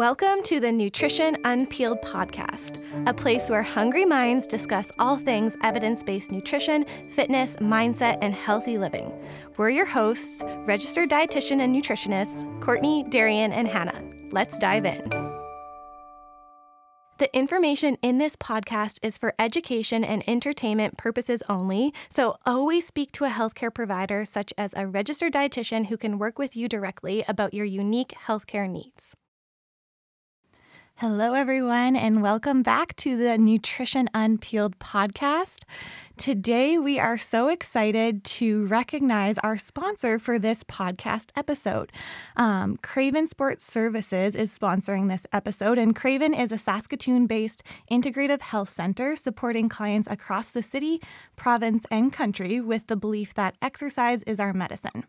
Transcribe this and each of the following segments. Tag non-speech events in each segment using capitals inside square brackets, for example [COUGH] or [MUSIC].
Welcome to the Nutrition Unpeeled podcast, a place where hungry minds discuss all things evidence based nutrition, fitness, mindset, and healthy living. We're your hosts, registered dietitian and nutritionists, Courtney, Darian, and Hannah. Let's dive in. The information in this podcast is for education and entertainment purposes only, so always speak to a healthcare provider such as a registered dietitian who can work with you directly about your unique healthcare needs. Hello, everyone, and welcome back to the Nutrition Unpeeled podcast. Today, we are so excited to recognize our sponsor for this podcast episode. Um, Craven Sports Services is sponsoring this episode, and Craven is a Saskatoon based integrative health center supporting clients across the city, province, and country with the belief that exercise is our medicine.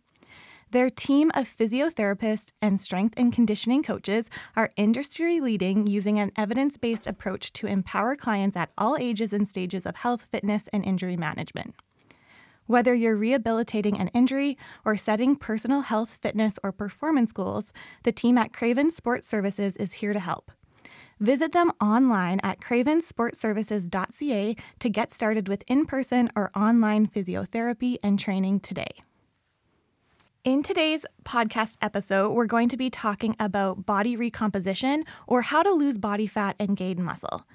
Their team of physiotherapists and strength and conditioning coaches are industry leading using an evidence based approach to empower clients at all ages and stages of health, fitness, and injury management. Whether you're rehabilitating an injury or setting personal health, fitness, or performance goals, the team at Craven Sports Services is here to help. Visit them online at cravensportservices.ca to get started with in person or online physiotherapy and training today. In today's podcast episode, we're going to be talking about body recomposition or how to lose body fat and gain muscle.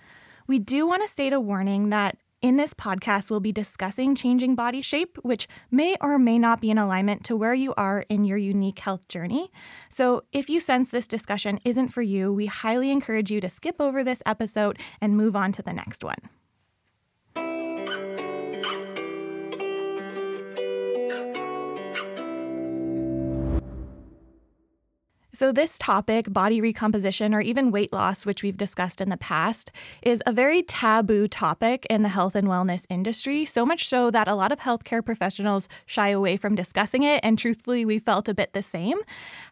We do want to state a warning that in this podcast, we'll be discussing changing body shape, which may or may not be in alignment to where you are in your unique health journey. So, if you sense this discussion isn't for you, we highly encourage you to skip over this episode and move on to the next one. So, this topic, body recomposition or even weight loss, which we've discussed in the past, is a very taboo topic in the health and wellness industry. So much so that a lot of healthcare professionals shy away from discussing it. And truthfully, we felt a bit the same.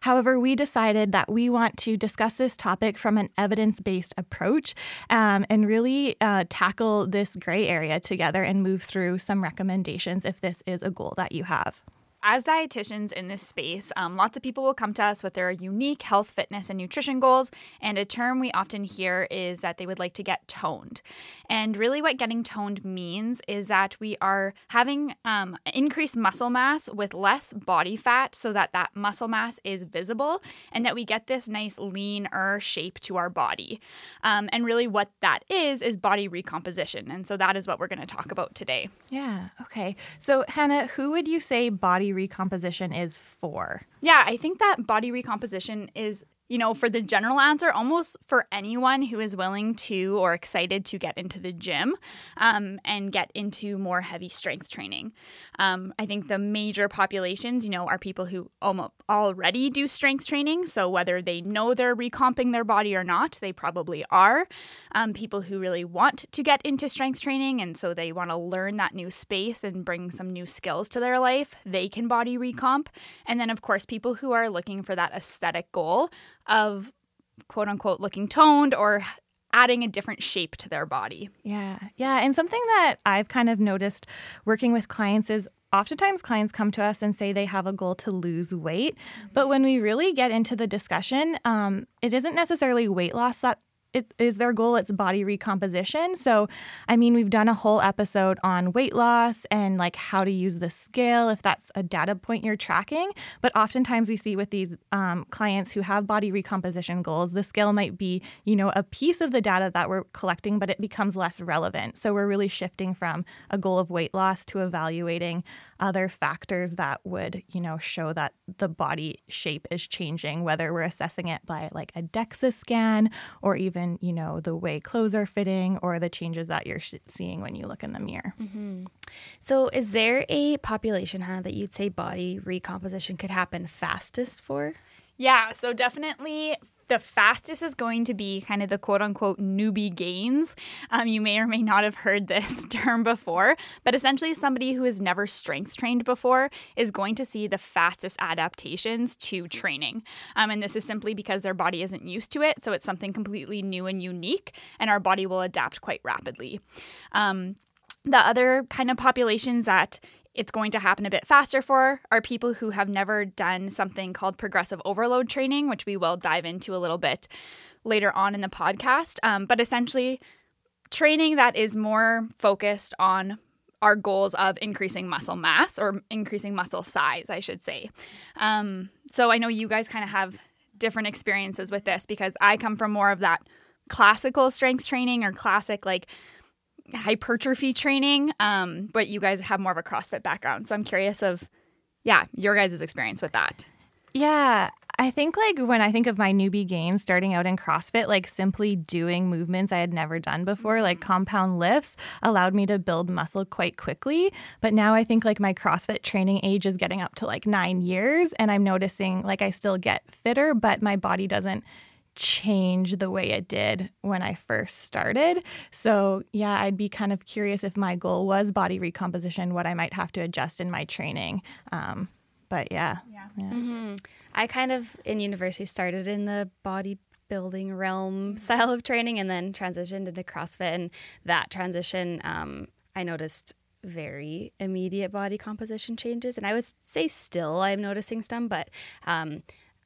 However, we decided that we want to discuss this topic from an evidence based approach um, and really uh, tackle this gray area together and move through some recommendations if this is a goal that you have as dietitians in this space, um, lots of people will come to us with their unique health, fitness, and nutrition goals. And a term we often hear is that they would like to get toned. And really, what getting toned means is that we are having um, increased muscle mass with less body fat so that that muscle mass is visible and that we get this nice leaner shape to our body. Um, and really, what that is, is body recomposition. And so that is what we're going to talk about today. Yeah. Okay. So, Hannah, who would you say body recomposition is for? Yeah, I think that body recomposition is you know, for the general answer, almost for anyone who is willing to or excited to get into the gym um, and get into more heavy strength training. Um, I think the major populations, you know, are people who almost already do strength training. So whether they know they're recomping their body or not, they probably are. Um, people who really want to get into strength training and so they want to learn that new space and bring some new skills to their life, they can body recomp. And then, of course, people who are looking for that aesthetic goal of quote unquote looking toned or adding a different shape to their body. Yeah. Yeah. And something that I've kind of noticed working with clients is oftentimes clients come to us and say they have a goal to lose weight. But when we really get into the discussion, um, it isn't necessarily weight loss that it is their goal it's body recomposition. So i mean we've done a whole episode on weight loss and like how to use the scale if that's a data point you're tracking. But oftentimes we see with these um, clients who have body recomposition goals the scale might be you know a piece of the data that we're collecting but it becomes less relevant. So we're really shifting from a goal of weight loss to evaluating other factors that would you know show that the body shape is changing whether we're assessing it by like a dexa scan or even even, you know, the way clothes are fitting or the changes that you're seeing when you look in the mirror. Mm-hmm. So, is there a population, Hannah, that you'd say body recomposition could happen fastest for? Yeah, so definitely the fastest is going to be kind of the quote unquote newbie gains. Um, you may or may not have heard this [LAUGHS] term before, but essentially, somebody who has never strength trained before is going to see the fastest adaptations to training. Um, and this is simply because their body isn't used to it. So it's something completely new and unique, and our body will adapt quite rapidly. Um, the other kind of populations that it's going to happen a bit faster for are people who have never done something called progressive overload training, which we will dive into a little bit later on in the podcast. Um, but essentially, training that is more focused on our goals of increasing muscle mass or increasing muscle size, I should say. Um, so I know you guys kind of have different experiences with this because I come from more of that classical strength training or classic like hypertrophy training, um, but you guys have more of a CrossFit background. So I'm curious of, yeah, your guys' experience with that. Yeah, I think like when I think of my newbie gains starting out in CrossFit, like simply doing movements I had never done before, like mm-hmm. compound lifts, allowed me to build muscle quite quickly. But now I think like my CrossFit training age is getting up to like nine years, and I'm noticing like I still get fitter, but my body doesn't change the way it did when I first started. So, yeah, I'd be kind of curious if my goal was body recomposition, what I might have to adjust in my training. Um, but yeah. Yeah. yeah. Mm-hmm. I kind of in university started in the bodybuilding realm style of training and then transitioned into CrossFit. And that transition, um, I noticed very immediate body composition changes. And I would say still I'm noticing some, but um,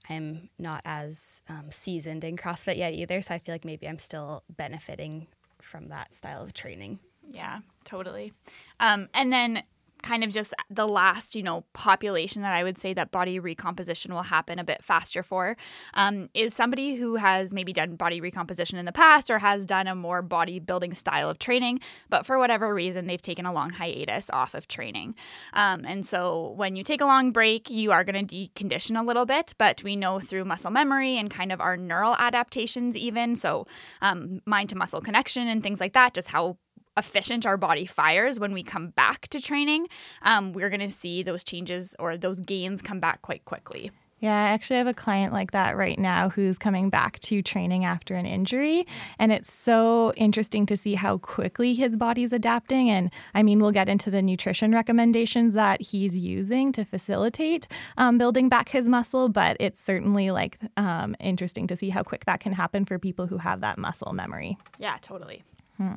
I'm not as um, seasoned in CrossFit yet either. So I feel like maybe I'm still benefiting from that style of training. Yeah, totally. Um, and then kind of just the last, you know, population that I would say that body recomposition will happen a bit faster for um, is somebody who has maybe done body recomposition in the past or has done a more bodybuilding style of training, but for whatever reason, they've taken a long hiatus off of training. Um, and so when you take a long break, you are going to decondition a little bit, but we know through muscle memory and kind of our neural adaptations, even so um, mind to muscle connection and things like that, just how efficient our body fires when we come back to training, um, we're going to see those changes or those gains come back quite quickly. Yeah, I actually have a client like that right now who's coming back to training after an injury. And it's so interesting to see how quickly his body's adapting. And I mean, we'll get into the nutrition recommendations that he's using to facilitate um, building back his muscle. But it's certainly like um, interesting to see how quick that can happen for people who have that muscle memory. Yeah, totally. Hmm.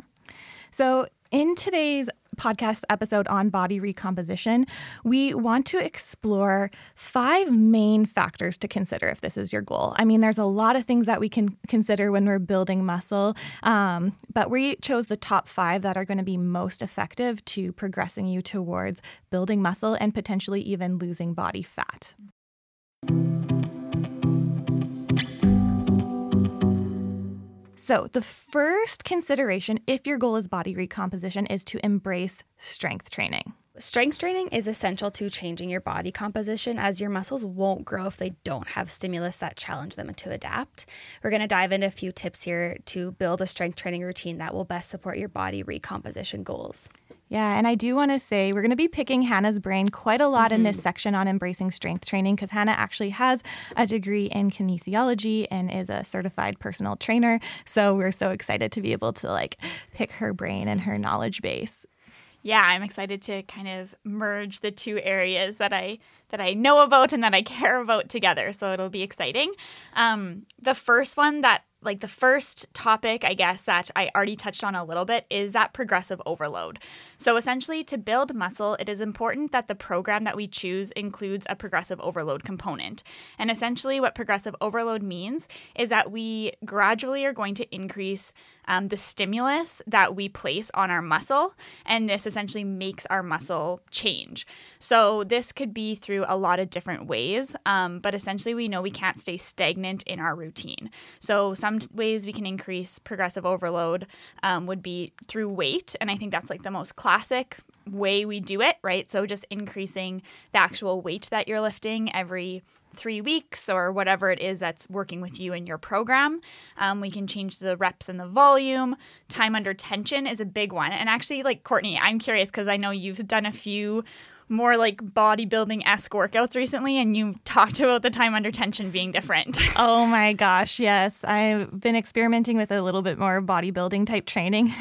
So, in today's podcast episode on body recomposition, we want to explore five main factors to consider if this is your goal. I mean, there's a lot of things that we can consider when we're building muscle, um, but we chose the top five that are going to be most effective to progressing you towards building muscle and potentially even losing body fat. So, the first consideration, if your goal is body recomposition, is to embrace strength training. Strength training is essential to changing your body composition as your muscles won't grow if they don't have stimulus that challenge them to adapt. We're going to dive into a few tips here to build a strength training routine that will best support your body recomposition goals. Yeah, and I do want to say we're going to be picking Hannah's brain quite a lot mm-hmm. in this mm-hmm. section on embracing strength training because Hannah actually has a degree in kinesiology and is a certified personal trainer. So we're so excited to be able to like pick her brain and her knowledge base. Yeah, I'm excited to kind of merge the two areas that I that I know about and that I care about together. So it'll be exciting. Um, the first one that like the first topic, I guess, that I already touched on a little bit is that progressive overload. So, essentially, to build muscle, it is important that the program that we choose includes a progressive overload component. And essentially, what progressive overload means is that we gradually are going to increase um, the stimulus that we place on our muscle, and this essentially makes our muscle change. So, this could be through a lot of different ways, um, but essentially, we know we can't stay stagnant in our routine. So, some ways we can increase progressive overload um, would be through weight, and I think that's like the most classic way we do it, right? So, just increasing the actual weight that you're lifting every three weeks or whatever it is that's working with you in your program. Um, we can change the reps and the volume. Time under tension is a big one. And actually, like Courtney, I'm curious because I know you've done a few more like bodybuilding esque workouts recently, and you talked about the time under tension being different. [LAUGHS] oh my gosh, yes. I've been experimenting with a little bit more bodybuilding type training.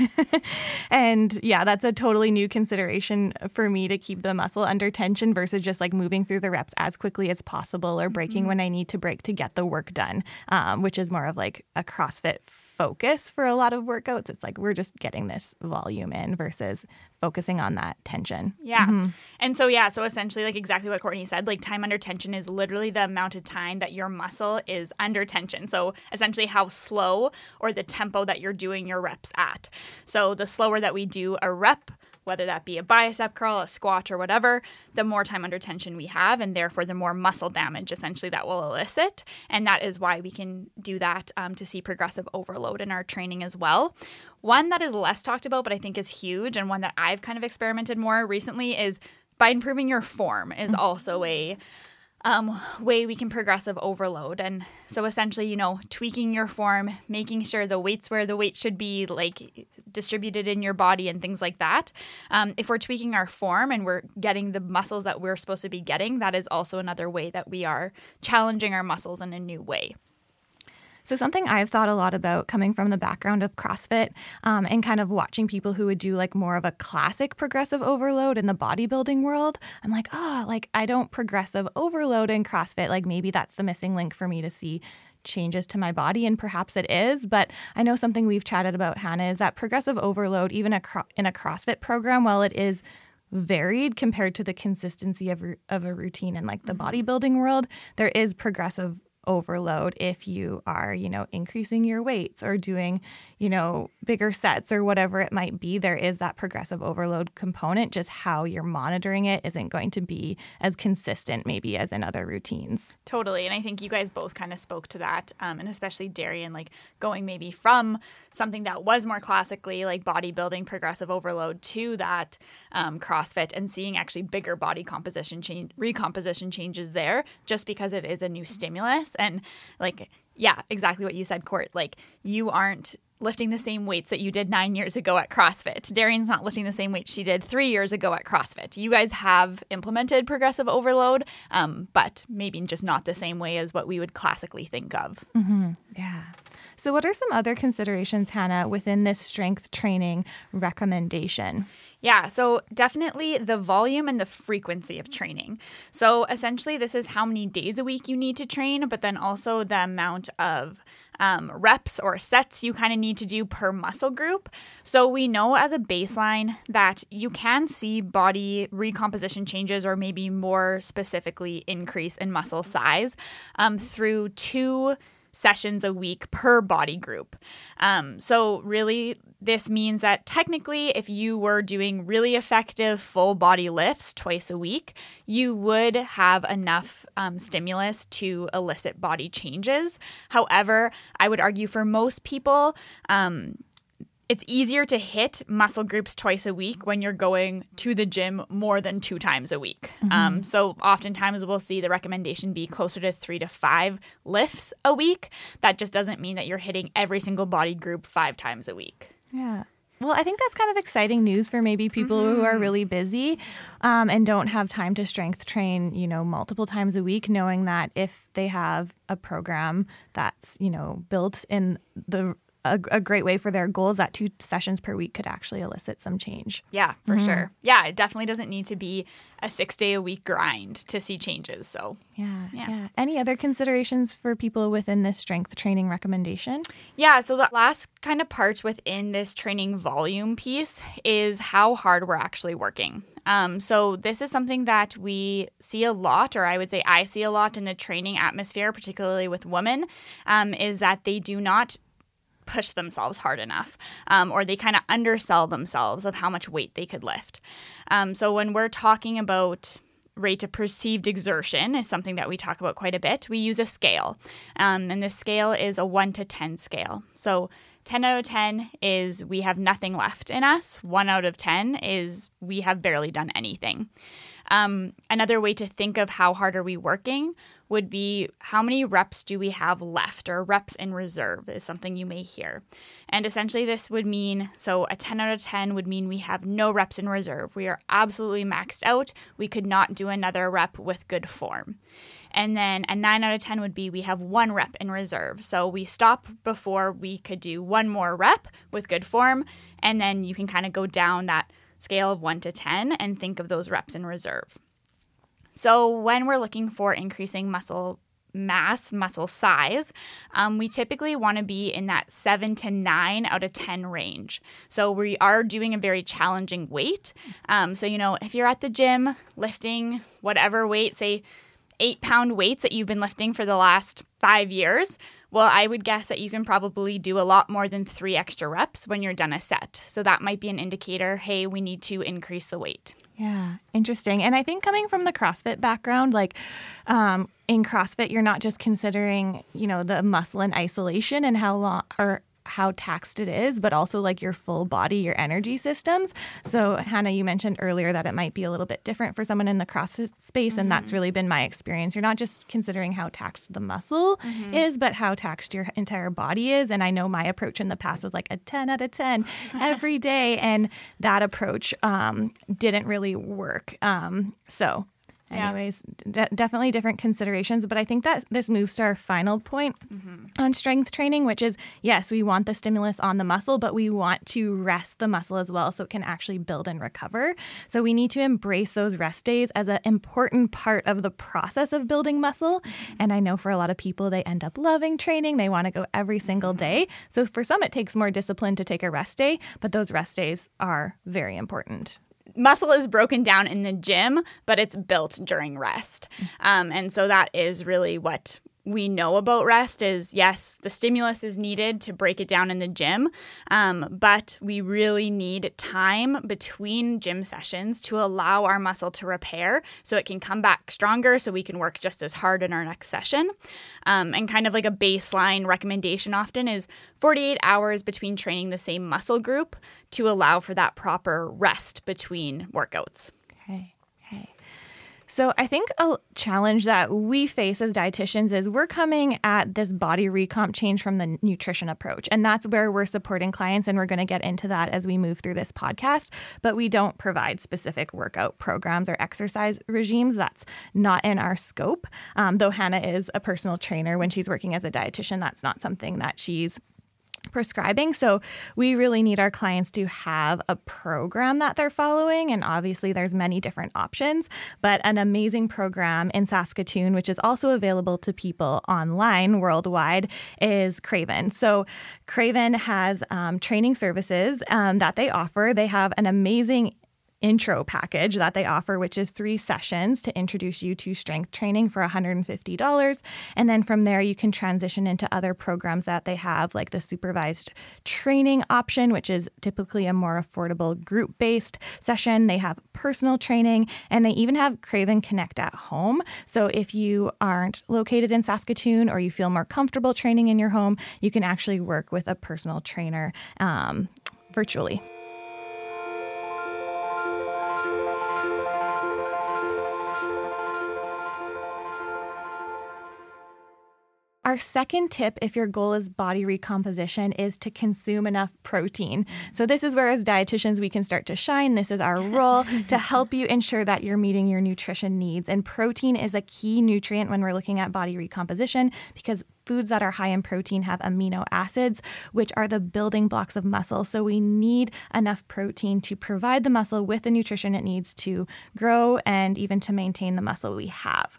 [LAUGHS] and yeah, that's a totally new consideration for me to keep the muscle under tension versus just like moving through the reps as quickly as possible or breaking mm-hmm. when I need to break to get the work done, um, which is more of like a CrossFit focus for a lot of workouts. It's like we're just getting this volume in versus focusing on that tension. Yeah. Mm-hmm. And so, yeah, so essentially, like exactly what Courtney said, like time under tension is literally the amount of time that your muscle is under tension. So, essentially, how slow or the tempo that you're doing your reps at. So, the slower that we do a rep, whether that be a bicep curl, a squat, or whatever, the more time under tension we have, and therefore the more muscle damage essentially that will elicit. And that is why we can do that um, to see progressive overload in our training as well. One that is less talked about, but I think is huge, and one that I've kind of experimented more recently is by improving your form, is also a um, way we can progressive overload. And so essentially, you know, tweaking your form, making sure the weight's where the weight should be, like distributed in your body and things like that. Um, if we're tweaking our form and we're getting the muscles that we're supposed to be getting, that is also another way that we are challenging our muscles in a new way. So, something I've thought a lot about coming from the background of CrossFit um, and kind of watching people who would do like more of a classic progressive overload in the bodybuilding world, I'm like, oh, like I don't progressive overload in CrossFit. Like maybe that's the missing link for me to see changes to my body and perhaps it is but i know something we've chatted about hannah is that progressive overload even in a crossfit program while it is varied compared to the consistency of, of a routine in like the mm-hmm. bodybuilding world there is progressive overload if you are, you know, increasing your weights or doing, you know, bigger sets or whatever it might be. There is that progressive overload component. Just how you're monitoring it isn't going to be as consistent, maybe, as in other routines. Totally. And I think you guys both kind of spoke to that. Um, and especially Darian, like going maybe from something that was more classically like bodybuilding progressive overload to that um, CrossFit and seeing actually bigger body composition change, recomposition changes there just because it is a new stimulus and like, yeah, exactly what you said, Court. Like, you aren't lifting the same weights that you did nine years ago at CrossFit. Darian's not lifting the same weights she did three years ago at CrossFit. You guys have implemented progressive overload, um, but maybe just not the same way as what we would classically think of. Mm-hmm. Yeah. So, what are some other considerations, Hannah, within this strength training recommendation? Yeah, so definitely the volume and the frequency of training. So essentially, this is how many days a week you need to train, but then also the amount of um, reps or sets you kind of need to do per muscle group. So we know as a baseline that you can see body recomposition changes, or maybe more specifically, increase in muscle size um, through two sessions a week per body group. Um, so, really, this means that technically, if you were doing really effective full body lifts twice a week, you would have enough um, stimulus to elicit body changes. However, I would argue for most people, um, it's easier to hit muscle groups twice a week when you're going to the gym more than two times a week. Mm-hmm. Um, so oftentimes we'll see the recommendation be closer to three to five lifts a week. That just doesn't mean that you're hitting every single body group five times a week. Yeah. Well, I think that's kind of exciting news for maybe people mm-hmm. who are mm-hmm. really busy um, and don't have time to strength train, you know, multiple times a week, knowing that if they have a program that's, you know, built in the a, a, great way for their goals that two sessions per week could actually elicit some change. Yeah, for mm-hmm. sure. Yeah, it definitely doesn't need to be a six day a week grind to see changes. So, yeah, yeah, yeah. Any other considerations for people within this strength training recommendation? Yeah, so the last kind of part within this training volume piece is how hard we're actually working. Um, so, this is something that we see a lot, or I would say I see a lot in the training atmosphere, particularly with women, um, is that they do not push themselves hard enough, um, or they kind of undersell themselves of how much weight they could lift. Um, so when we're talking about rate of perceived exertion is something that we talk about quite a bit. We use a scale, um, and this scale is a one to ten scale. So 10 out of 10 is we have nothing left in us. 1 out of 10 is we have barely done anything. Um, another way to think of how hard are we working would be how many reps do we have left, or reps in reserve is something you may hear. And essentially, this would mean so a 10 out of 10 would mean we have no reps in reserve. We are absolutely maxed out. We could not do another rep with good form. And then a 9 out of 10 would be we have one rep in reserve. So we stop before we could do one more rep with good form. And then you can kind of go down that scale of 1 to 10 and think of those reps in reserve. So, when we're looking for increasing muscle mass, muscle size, um, we typically want to be in that seven to nine out of 10 range. So we are doing a very challenging weight. Um, so, you know, if you're at the gym lifting whatever weight, say eight pound weights that you've been lifting for the last five years, well, I would guess that you can probably do a lot more than three extra reps when you're done a set. So that might be an indicator hey, we need to increase the weight. Yeah, interesting. And I think coming from the CrossFit background, like um, in CrossFit, you're not just considering, you know, the muscle in isolation and how long or how taxed it is, but also like your full body, your energy systems. So, Hannah, you mentioned earlier that it might be a little bit different for someone in the CrossFit space, mm-hmm. and that's mm-hmm. really been my experience. You're not just considering how taxed the muscle mm-hmm. is, but how taxed your entire body is. And I know my approach in the past was like a 10 out of 10 every day, and that approach um, didn't really work. Um, so, Anyways, yeah. de- definitely different considerations. But I think that this moves to our final point mm-hmm. on strength training, which is yes, we want the stimulus on the muscle, but we want to rest the muscle as well so it can actually build and recover. So we need to embrace those rest days as an important part of the process of building muscle. Mm-hmm. And I know for a lot of people, they end up loving training, they want to go every single mm-hmm. day. So for some, it takes more discipline to take a rest day, but those rest days are very important muscle is broken down in the gym, but it's built during rest. Um, and so that is really what we know about rest is yes, the stimulus is needed to break it down in the gym, um, but we really need time between gym sessions to allow our muscle to repair so it can come back stronger so we can work just as hard in our next session. Um, and kind of like a baseline recommendation often is 48 hours between training the same muscle group to allow for that proper rest between workouts. So I think a challenge that we face as dietitians is we're coming at this body recomp change from the nutrition approach. And that's where we're supporting clients. And we're going to get into that as we move through this podcast. But we don't provide specific workout programs or exercise regimes. That's not in our scope. Um, though Hannah is a personal trainer when she's working as a dietitian, that's not something that she's prescribing. So we really need our clients to have a program that they're following. And obviously, there's many different options, but an amazing program in Saskatoon, which is also available to people online worldwide, is Craven. So Craven has um, training services um, that they offer. They have an amazing intro package that they offer, which is three sessions to introduce you to strength training for $150. And then from there, you can transition into other programs that they have, like the supervised training option, which is typically a more affordable group based session. They have personal training and they even have Craven Connect at home. So if you aren't located in Saskatoon or you feel more comfortable training in your home, you can actually work with a personal trainer um, virtually. Our second tip, if your goal is body recomposition, is to consume enough protein. So, this is where, as dietitians, we can start to shine. This is our [LAUGHS] role to help you ensure that you're meeting your nutrition needs. And protein is a key nutrient when we're looking at body recomposition because foods that are high in protein have amino acids, which are the building blocks of muscle. So, we need enough protein to provide the muscle with the nutrition it needs to grow and even to maintain the muscle we have.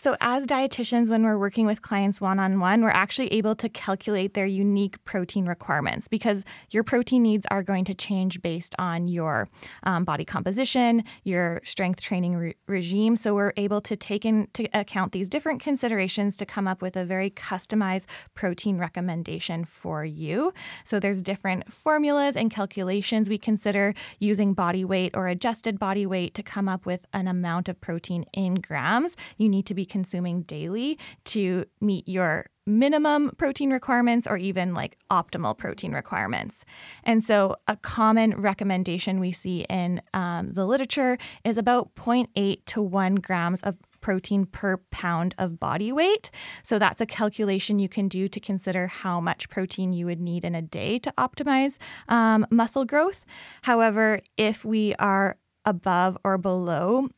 So, as dietitians, when we're working with clients one on one, we're actually able to calculate their unique protein requirements because your protein needs are going to change based on your um, body composition, your strength training re- regime. So, we're able to take into account these different considerations to come up with a very customized protein recommendation for you. So, there's different formulas and calculations we consider using body weight or adjusted body weight to come up with an amount of protein in grams. You need to be consuming daily to meet your minimum protein requirements or even like optimal protein requirements. And so, a common recommendation we see in um, the literature is about 0.8 to 1 grams of protein per pound of body weight. So, that's a calculation you can do to consider how much protein you would need in a day to optimize um, muscle growth. However, if we are above or below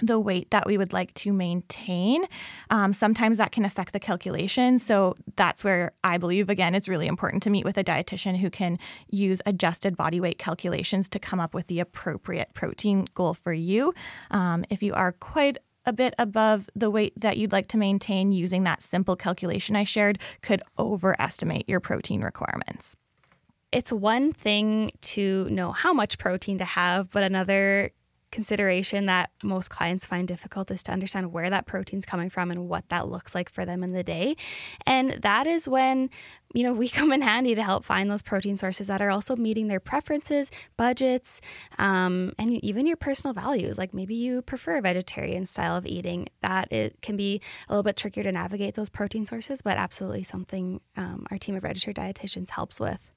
the weight that we would like to maintain. Um, sometimes that can affect the calculation. So that's where I believe, again, it's really important to meet with a dietitian who can use adjusted body weight calculations to come up with the appropriate protein goal for you. Um, if you are quite a bit above the weight that you'd like to maintain using that simple calculation I shared could overestimate your protein requirements. It's one thing to know how much protein to have, but another consideration that most clients find difficult is to understand where that protein's coming from and what that looks like for them in the day. And that is when, you know, we [LAUGHS] come in handy to help find those protein sources that are also meeting their preferences, budgets, um, and even your personal values. Like maybe you prefer a vegetarian style of eating. That it can be a little bit trickier to navigate those protein sources, but absolutely something um, our team of registered dietitians helps with.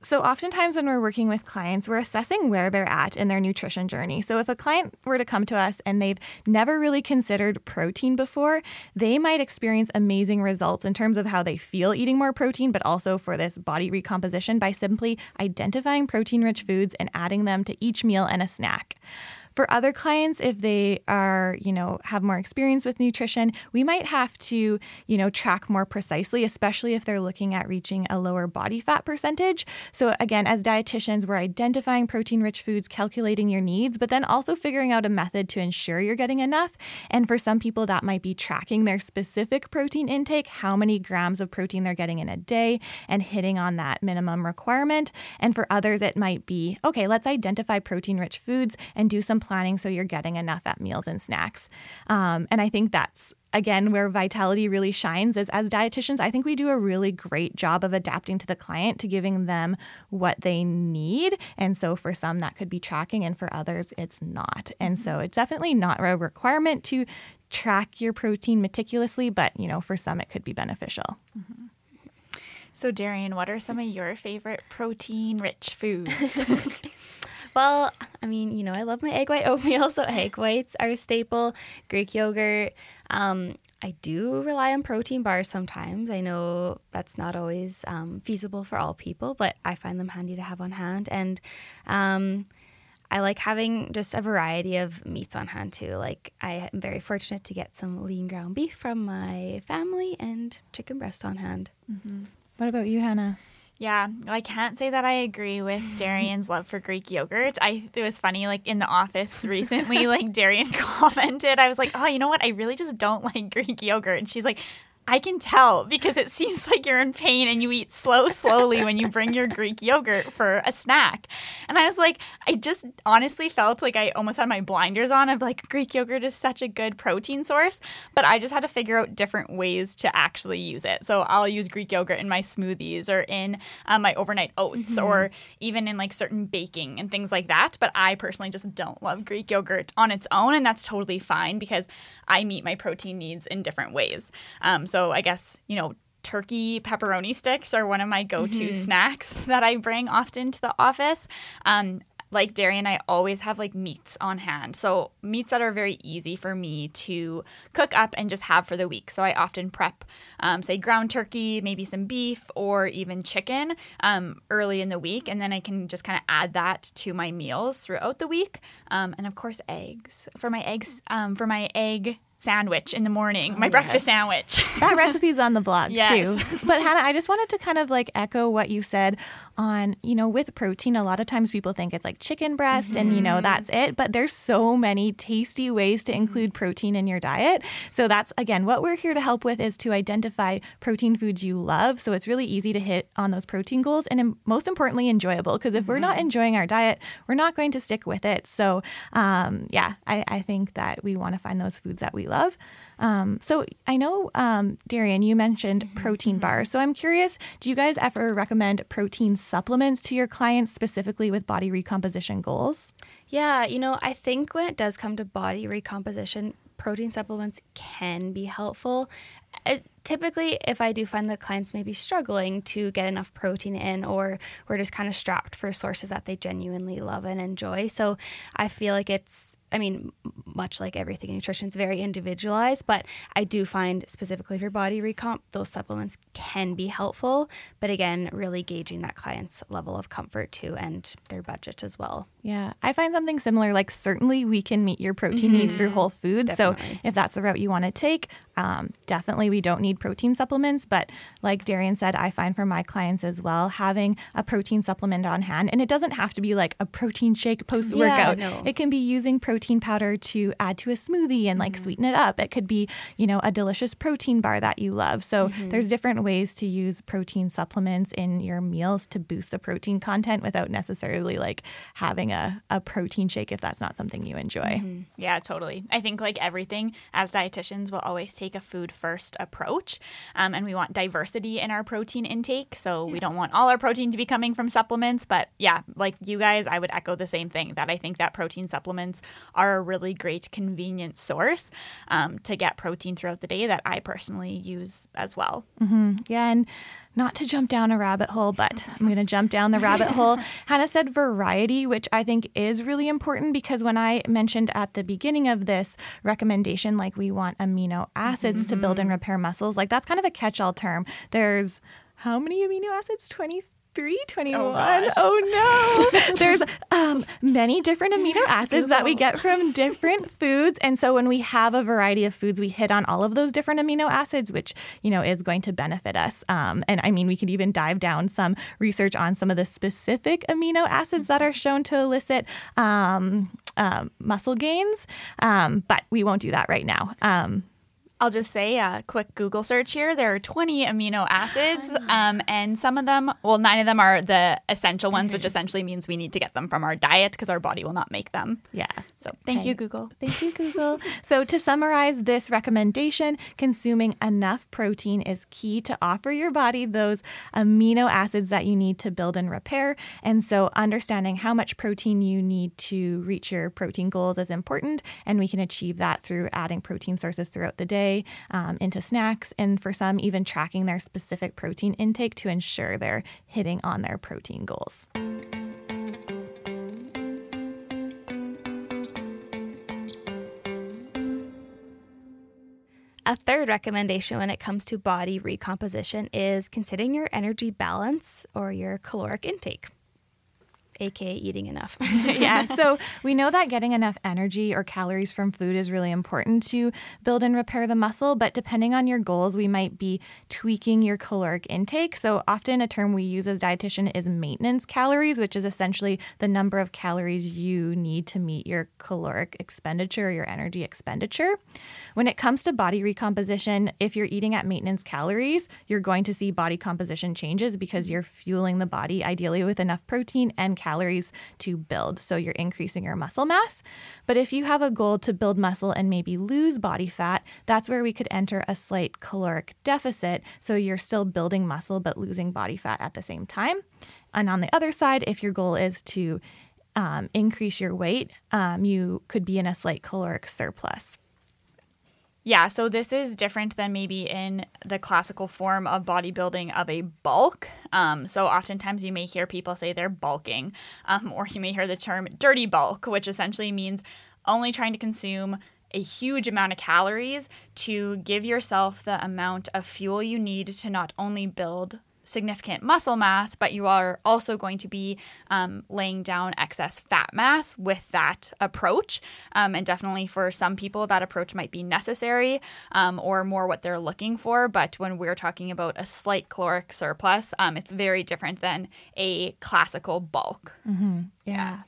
So, oftentimes when we're working with clients, we're assessing where they're at in their nutrition journey. So, if a client were to come to us and they've never really considered protein before, they might experience amazing results in terms of how they feel eating more protein, but also for this body recomposition by simply identifying protein rich foods and adding them to each meal and a snack. For other clients, if they are, you know, have more experience with nutrition, we might have to, you know, track more precisely, especially if they're looking at reaching a lower body fat percentage. So again, as dietitians, we're identifying protein rich foods, calculating your needs, but then also figuring out a method to ensure you're getting enough. And for some people, that might be tracking their specific protein intake, how many grams of protein they're getting in a day, and hitting on that minimum requirement. And for others, it might be okay, let's identify protein rich foods and do some planning so you're getting enough at meals and snacks. Um, and I think that's again where vitality really shines is as dietitians i think we do a really great job of adapting to the client to giving them what they need. And so for some that could be tracking and for others it's not. And so it's definitely not a requirement to track your protein meticulously but you know for some it could be beneficial. Mm-hmm. so darian what are some of your favorite protein rich foods [LAUGHS] [LAUGHS] Well, I mean, you know, I love my egg white [LAUGHS] oatmeal, so egg whites are a staple. Greek yogurt. Um, I do rely on protein bars sometimes. I know that's not always um, feasible for all people, but I find them handy to have on hand. And um, I like having just a variety of meats on hand too. Like I am very fortunate to get some lean ground beef from my family and chicken breast on hand. Mm-hmm. What about you, Hannah? Yeah, I can't say that I agree with [LAUGHS] Darian's love for Greek yogurt. I it was funny like in the office recently like Darian [LAUGHS] commented I was like, "Oh, you know what? I really just don't [LAUGHS] like Greek yogurt." And she's like, I can tell because it seems like you're in pain and you eat slow, slowly when you bring your Greek yogurt for a snack. And I was like, I just honestly felt like I almost had my blinders on. I'm like, Greek yogurt is such a good protein source, but I just had to figure out different ways to actually use it. So I'll use Greek yogurt in my smoothies or in um, my overnight oats mm-hmm. or even in like certain baking and things like that. But I personally just don't love Greek yogurt on its own. And that's totally fine because I meet my protein needs in different ways. Um, so I guess, you know, turkey pepperoni sticks are one of my go-to mm-hmm. snacks [LAUGHS] that I bring often to the office. Um, like Darian, I always have like meats on hand. So, meats that are very easy for me to cook up and just have for the week. So, I often prep, um, say, ground turkey, maybe some beef, or even chicken um, early in the week. And then I can just kind of add that to my meals throughout the week. Um, and of course, eggs. For my eggs, um, for my egg sandwich in the morning, oh, my yes. breakfast sandwich. [LAUGHS] that recipe's on the blog yes. too. But Hannah, I just wanted to kind of like echo what you said on, you know, with protein, a lot of times people think it's like chicken breast mm-hmm. and, you know, mm-hmm. that's it. But there's so many tasty ways to include protein in your diet. So that's, again, what we're here to help with is to identify protein foods you love. So it's really easy to hit on those protein goals and most importantly, enjoyable. Because if mm-hmm. we're not mm-hmm. enjoying our diet, we're not going to stick with it. So, um, yeah, I, I think that we want to find those foods that we love. Um, so I know, um, Darian, you mentioned mm-hmm. protein mm-hmm. bars. So I'm curious, do you guys ever recommend protein supplements to your clients specifically with body recomposition goals? Yeah, you know, I think when it does come to body recomposition, protein supplements can be helpful. It, typically, if I do find that clients may be struggling to get enough protein in, or we're just kind of strapped for sources that they genuinely love and enjoy. So I feel like it's, I mean, much like everything in nutrition, it's very individualized, but I do find specifically for body recomp, those supplements can be helpful. But again, really gauging that client's level of comfort too and their budget as well. Yeah, I find something similar. Like, certainly we can meet your protein needs through mm-hmm. whole foods. Definitely. So, if that's the route you want to take, um, definitely we don't need protein supplements. But, like Darian said, I find for my clients as well, having a protein supplement on hand, and it doesn't have to be like a protein shake post workout. no. It can be using protein powder to add to a smoothie and like mm-hmm. sweeten it up. It could be, you know, a delicious protein bar that you love. So, mm-hmm. there's different ways to use protein supplements in your meals to boost the protein content without necessarily like having a, a protein shake if that's not something you enjoy. Yeah, totally. I think like everything, as dietitians, we'll always take a food first approach, um, and we want diversity in our protein intake. So we don't want all our protein to be coming from supplements. But yeah, like you guys, I would echo the same thing that I think that protein supplements are a really great, convenient source um, to get protein throughout the day that I personally use as well. Yeah, and not to jump down a rabbit hole, but I'm going to jump down the rabbit hole. [LAUGHS] Hannah said variety, which I think is really important because when I mentioned at the beginning of this recommendation, like we want amino acids to build and mm-hmm. repair muscles, like that's kind of a catch all term. There's how many amino acids? 23? 21. gosh. Oh, no. [LAUGHS] There's um, many different amino [LAUGHS] acids that we get from different foods. And so when we have a variety of foods, we hit on all of those different amino acids, which, you know, is going to benefit us. Um, and I mean, we could even dive down some research on some of the specific amino acids that are shown to elicit um, um, muscle gains. Um, but we won't do that right now. Um, I'll just say a quick Google search here. There are 20 amino acids, um, and some of them, well, nine of them are the essential ones, which essentially means we need to get them from our diet because our body will not make them. yeah. So thank Okay. you, Google. Thank you, Google. [LAUGHS] so, to summarize this recommendation, consuming enough protein is key to offer your body those amino acids that you need to build and repair. And so, understanding how much protein you need to reach your protein goals is important. And we can achieve that through adding protein sources throughout the day um, into snacks. And for some, even tracking their specific protein intake to ensure they're hitting on their protein goals. A third recommendation when it comes to body recomposition is considering your energy balance or your caloric intake, aka eating enough. [LAUGHS] [LAUGHS] yeah. So we know that getting enough energy or calories from food is really important to build and repair the muscle. But depending on your goals, we might be tweaking your caloric intake. So often a term we use as dietitian is maintenance calories, which is essentially the number of calories you need to meet your caloric expenditure or your energy expenditure. When it comes to body recomposition, if you're eating at maintenance calories, you're going to see body composition changes because you're fueling the body ideally with enough protein and calories to build. So you're increasing your muscle mass. But if you have a goal to build muscle and maybe lose body fat, that's where we could enter a slight caloric deficit. So you're still building muscle but losing body fat at the same time. And on the other side, if your goal is to um, increase your weight, um, you could be in a slight caloric surplus. Yeah, so this is different than maybe in the classical form of bodybuilding of a bulk. Um, so oftentimes you may hear people say they're bulking, um, [LAUGHS] or you may hear the term dirty bulk, which essentially means only trying to consume a huge amount of calories to give yourself the amount of fuel you need to not only build significant muscle mass, but you are also going to be um, laying down excess fat mass with that approach. Um, and definitely for some people, that approach might be necessary um, or more what they're looking for. But when we're talking about a slight caloric surplus, um, it's very different than a classical bulk. Yeah.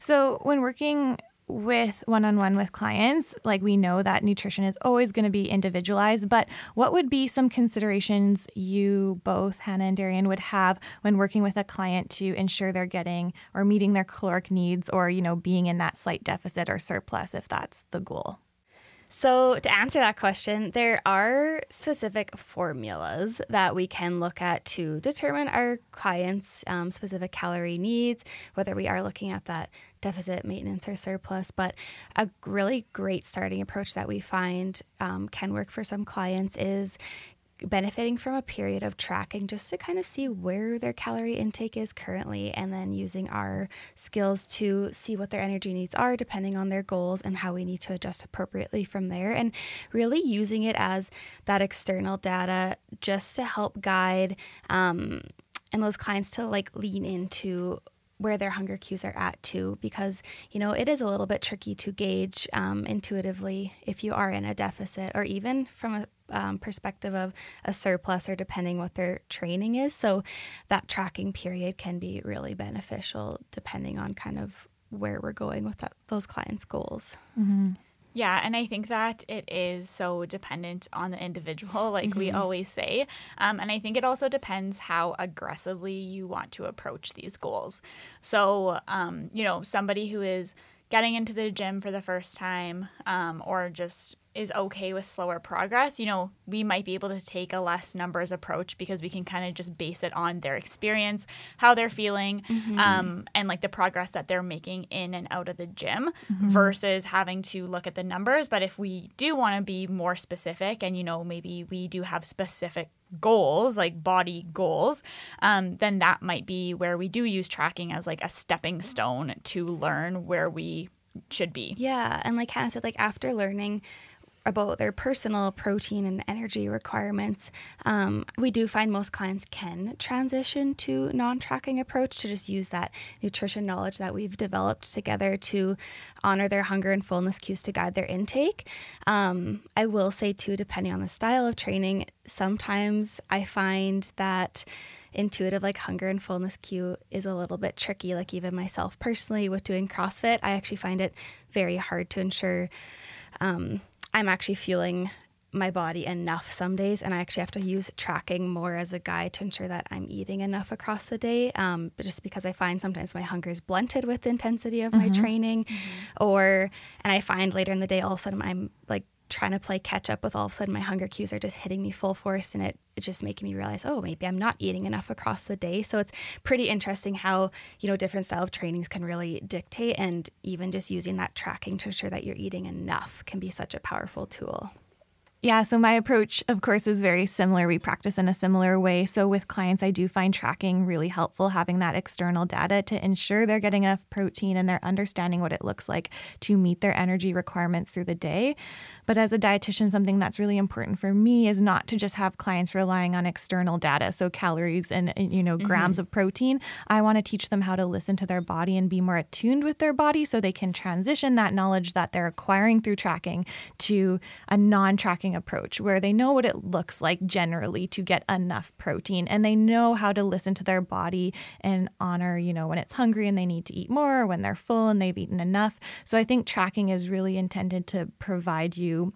So when working with one on one with clients, like we know that nutrition is always going to be individualized, but what would be some considerations you both, Hannah and Darian, would have when working with a client to ensure they're getting or meeting their caloric needs or, you know, being in that slight deficit or surplus if that's the goal? So, to answer that question, there are specific formulas that we can look at to determine our clients' um, specific calorie needs, whether we are looking at that deficit, maintenance, or surplus. But a really great starting approach that we find um, can work for some clients is benefiting from a period of tracking just to kind of see where their calorie intake is currently and then using our skills to see what their energy needs are depending on their goals and how we need to adjust appropriately from there and really using it as that external data just to help guide um, and those clients to like lean into where their hunger cues are at too, because you know it is a little bit tricky to gauge um, intuitively if you are in a deficit, or even from a um, perspective of a surplus, or depending what their training is. So that tracking period can be really beneficial depending on kind of where we're going with that, those clients' goals. Mm-hmm. Yeah, and I think that it is so dependent on the individual, [LAUGHS] like mm-hmm. we always say. Um, and I think it also depends how aggressively you want to approach these goals. So, um, you know, somebody who is getting into the gym for the first time um, or just is okay with slower progress, you know, we might be able to take a less numbers approach because we can kind of just base it on their experience, how they're feeling, mm-hmm. um, and like the progress that they're making in and out of the gym mm-hmm. versus having to look at the numbers. But if we do want to be more specific and, you know, maybe we do have specific goals, like body goals, um, then that might be where we do use tracking as like a stepping stone to learn where we should be. Yeah. And like Hannah said, like after learning, about their personal protein and energy requirements, um, we do find most clients can transition to non-tracking approach to just use that nutrition knowledge that we've developed together to honor their hunger and fullness cues to guide their intake. Um, I will say too, depending on the style of training, sometimes I find that intuitive like hunger and fullness cue is a little bit tricky like even myself personally with doing crossfit i actually find it very hard to ensure um, I'm actually fueling my body enough some days, and I actually have to use tracking more as a guide to ensure that I'm eating enough across the day. Um, but just because I find sometimes my hunger is blunted with the intensity of mm-hmm. my training, mm-hmm. or and I find later in the day all of a sudden I'm like trying to play catch up with all of a sudden my hunger cues are just hitting me full force and it, it's just making me realize oh maybe i'm not eating enough across the day. So it's pretty interesting how you know different style of trainings can really dictate and even just using that tracking to ensure that you're eating enough can be such a powerful tool yeah, so my approach, of course, is very similar. We practice in a similar way. So with clients, I do find tracking really helpful, having that external data to ensure they're getting enough protein and they're understanding what it looks like to meet their energy requirements through the day. But as a dietitian, something that's really important for me is not to just have clients relying on external data, so calories and, you know grams mm-hmm. of protein. I want to teach them how to listen to their body and be more attuned with their body so they can transition that knowledge that they're acquiring through tracking to a approach where they know what it looks like generally to get enough protein and they know how to listen to their body and honor, you know, when it's hungry and they need to eat more, or when they're full and they've eaten enough. So I think tracking is really intended to provide you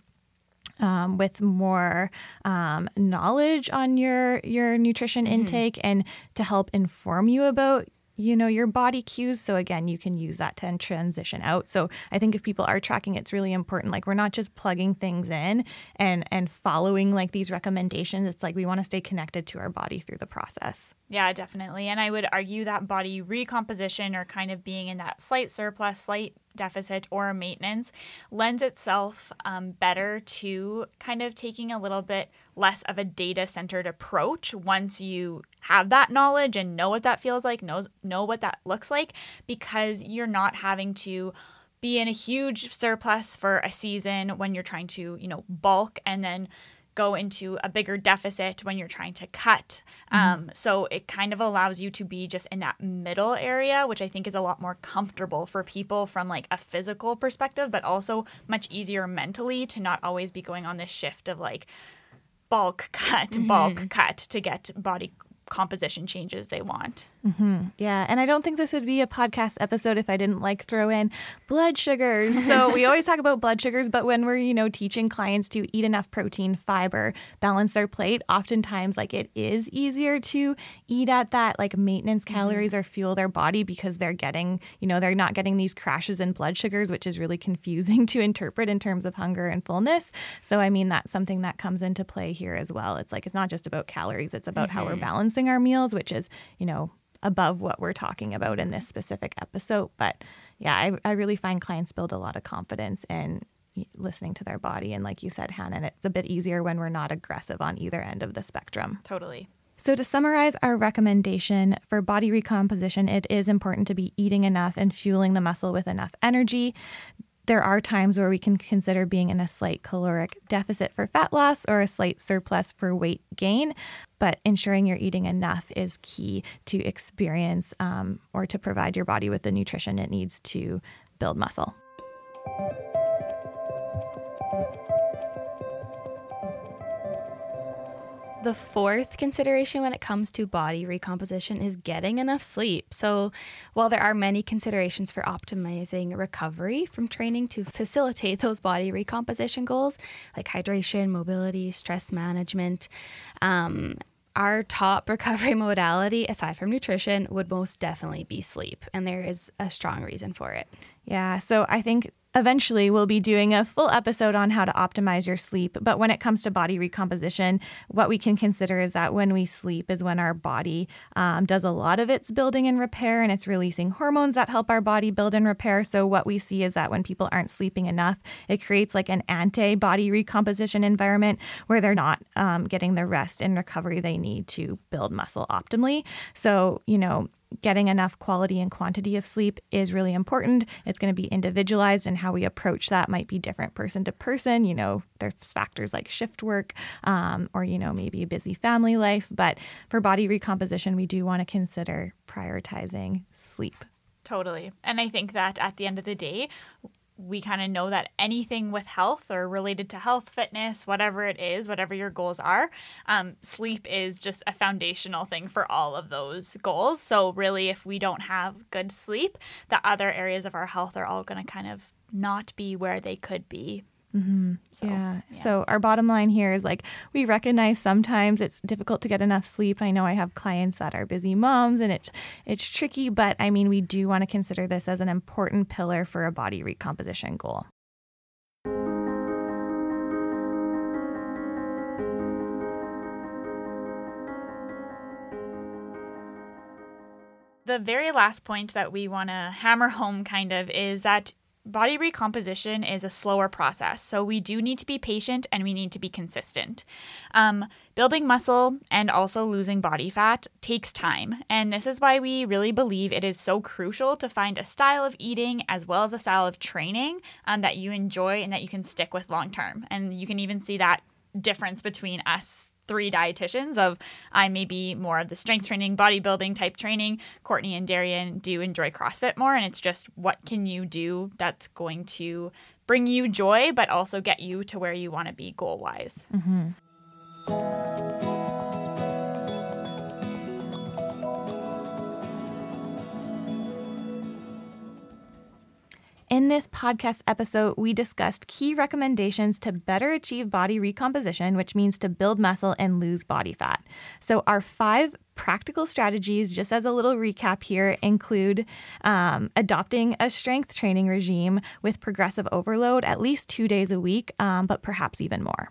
um, with more um, knowledge on your your nutrition mm-hmm. intake and to help inform you about you know your body cues. So again you can use that to transition out. So i think if people are tracking it's really important. Like we're not just plugging things in and and following like these recommendations. It's like we want to stay connected to our body through the process yeah definitely. And i would argue that body recomposition or kind of being in that slight surplus slight deficit or maintenance lends itself um, better to kind of taking a little bit less of a data centered approach once you have that knowledge and know what that feels like, know, know what that looks like, because you're not having to be in a huge surplus for a season when you're trying to, you know, bulk and then go into a bigger deficit when you're trying to cut. Mm-hmm. Um, so it kind of allows you to be just in that middle area, which I think is a lot more comfortable for people from like a physical perspective, but also much easier mentally to not always be going on this shift of like bulk [LAUGHS] cut, mm-hmm. bulk cut to get body composition changes they want. Mm-hmm. Yeah. And I don't think this would be a podcast episode if I didn't like throw in blood sugars. So we [LAUGHS] always talk about blood sugars, but when we're, you know, teaching clients to eat enough protein, fiber, balance their plate, oftentimes like it is easier to eat at that like maintenance mm-hmm. calories mm-hmm. or fuel their body because they're getting, you know, they're not getting these crashes in blood sugars, which is really confusing [LAUGHS] to interpret in terms of hunger and fullness. So, I mean, that's something that comes into play here as well. It's like, it's not just about calories, it's about mm-hmm. how we're mm-hmm. balancing our meals, which is, you know, above what we're talking about in this specific episode. But yeah, I, I really find clients build a lot of confidence in listening to their body. And like you said, Hannah, it's a bit easier when we're not aggressive on either end of the spectrum. Totally. So, to summarize our recommendation for body recomposition, it is important to be eating enough and fueling the muscle with enough energy there are times where we can consider being in a slight caloric deficit for fat loss or a slight surplus for weight gain. But ensuring you're eating enough is key to experience um, or to provide your body with the nutrition it needs to build muscle. The fourth consideration when it comes to body recomposition is getting enough sleep. So, while there are many considerations for optimizing recovery from training to facilitate those body recomposition goals, like hydration, mobility, stress management, um, our top [LAUGHS] recovery modality, aside from nutrition, would most definitely be sleep. And there is a strong reason for it. Yeah. So, I think Eventually, we'll be doing a full episode on how to optimize your sleep. But when it comes to body recomposition, what we can consider is that when we sleep is when our body um, does a lot of its building and repair and it's releasing hormones that help our body build and repair. So, what we see is that when people aren't sleeping enough, it creates like an anti body recomposition environment where they're not um, getting the rest and recovery they need to build muscle optimally. So, you know, getting enough quality and quantity of sleep is really important. It's going to be individualized, and how we approach that might be different person to person. You know, there's factors like shift work um, or, you know, maybe a busy family life. But for body recomposition, we do want to consider prioritizing sleep. Totally. And I think that at the end of the day, we kind of know that anything with health or related to health, fitness, whatever it is, whatever your goals are, um, sleep is just a foundational thing for all of those goals. So, really, if we don't have good sleep, the other areas of our health are all going to kind of not be where they could be Mm-hmm. So, yeah. yeah. So our bottom line here is like we recognize sometimes it's difficult to get enough sleep. I know I have clients that are busy moms and it's it's tricky, but I mean we do want to consider this as an important pillar for a body recomposition goal. The very last point that we want to hammer home kind of is that body recomposition is a slower process, so we do need to be patient and we need to be consistent. Um, building muscle and also losing body fat takes time, and this is why we really believe it is so crucial to find a style of eating as well as a style of training um, that you enjoy and that you can stick with long term. And you can even see that difference between us three dietitians of I may be more of the strength training, bodybuilding type training. Courtney and Darian do enjoy CrossFit more, and it's just what can you do that's going to bring you joy, but also get you to where you want to be goal wise. Mm-hmm. In this podcast episode, we discussed key recommendations to better achieve body recomposition, which means to build muscle and lose body fat. So, our five practical strategies, just as a little recap here, include um, adopting a strength training regime with progressive overload at least two days a week, um, but perhaps even more.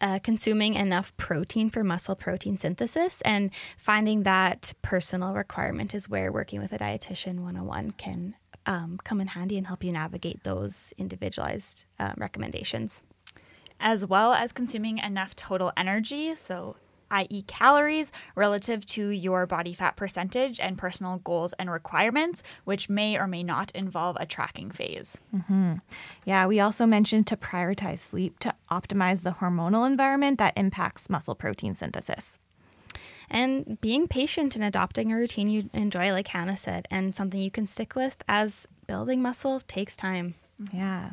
Uh, consuming enough protein for muscle protein synthesis and finding that personal requirement is where working with a dietitian 101 can um, come in handy and help you navigate those individualized uh, recommendations. As well as consuming enough total energy, so i.e., calories, relative to your body fat percentage and personal goals and requirements, which may or may not involve a tracking phase. Mm-hmm. Yeah, we also mentioned to prioritize sleep to optimize the hormonal environment that impacts muscle protein synthesis and being patient and adopting a routine you enjoy, like Hannah said, and something you can stick with as building muscle takes time. Yeah.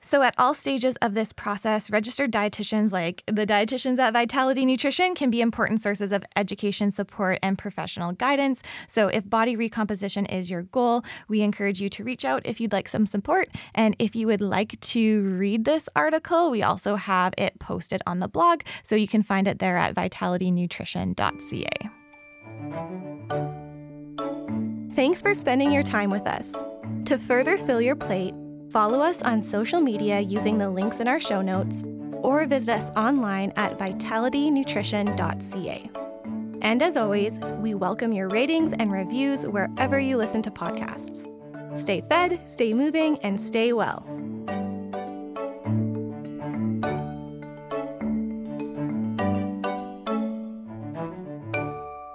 So, at all stages of this process, registered dietitians like the dietitians at Vitality Nutrition can be important sources of education, support, and professional guidance. So, if body recomposition is your goal, we encourage you to reach out if you'd like some support. And if you would like to read this article, we also have it posted on the blog. So, you can find it there at vitalitynutrition.ca. Thanks for spending your time with us. To further fill your plate, Follow us on social media using the links in our show notes or visit us online at vitalitynutrition.ca. And as always, we welcome your ratings and reviews wherever you listen to podcasts. Stay fed, stay moving, and stay well.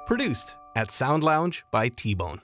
Produced at Sound Lounge by T Bone.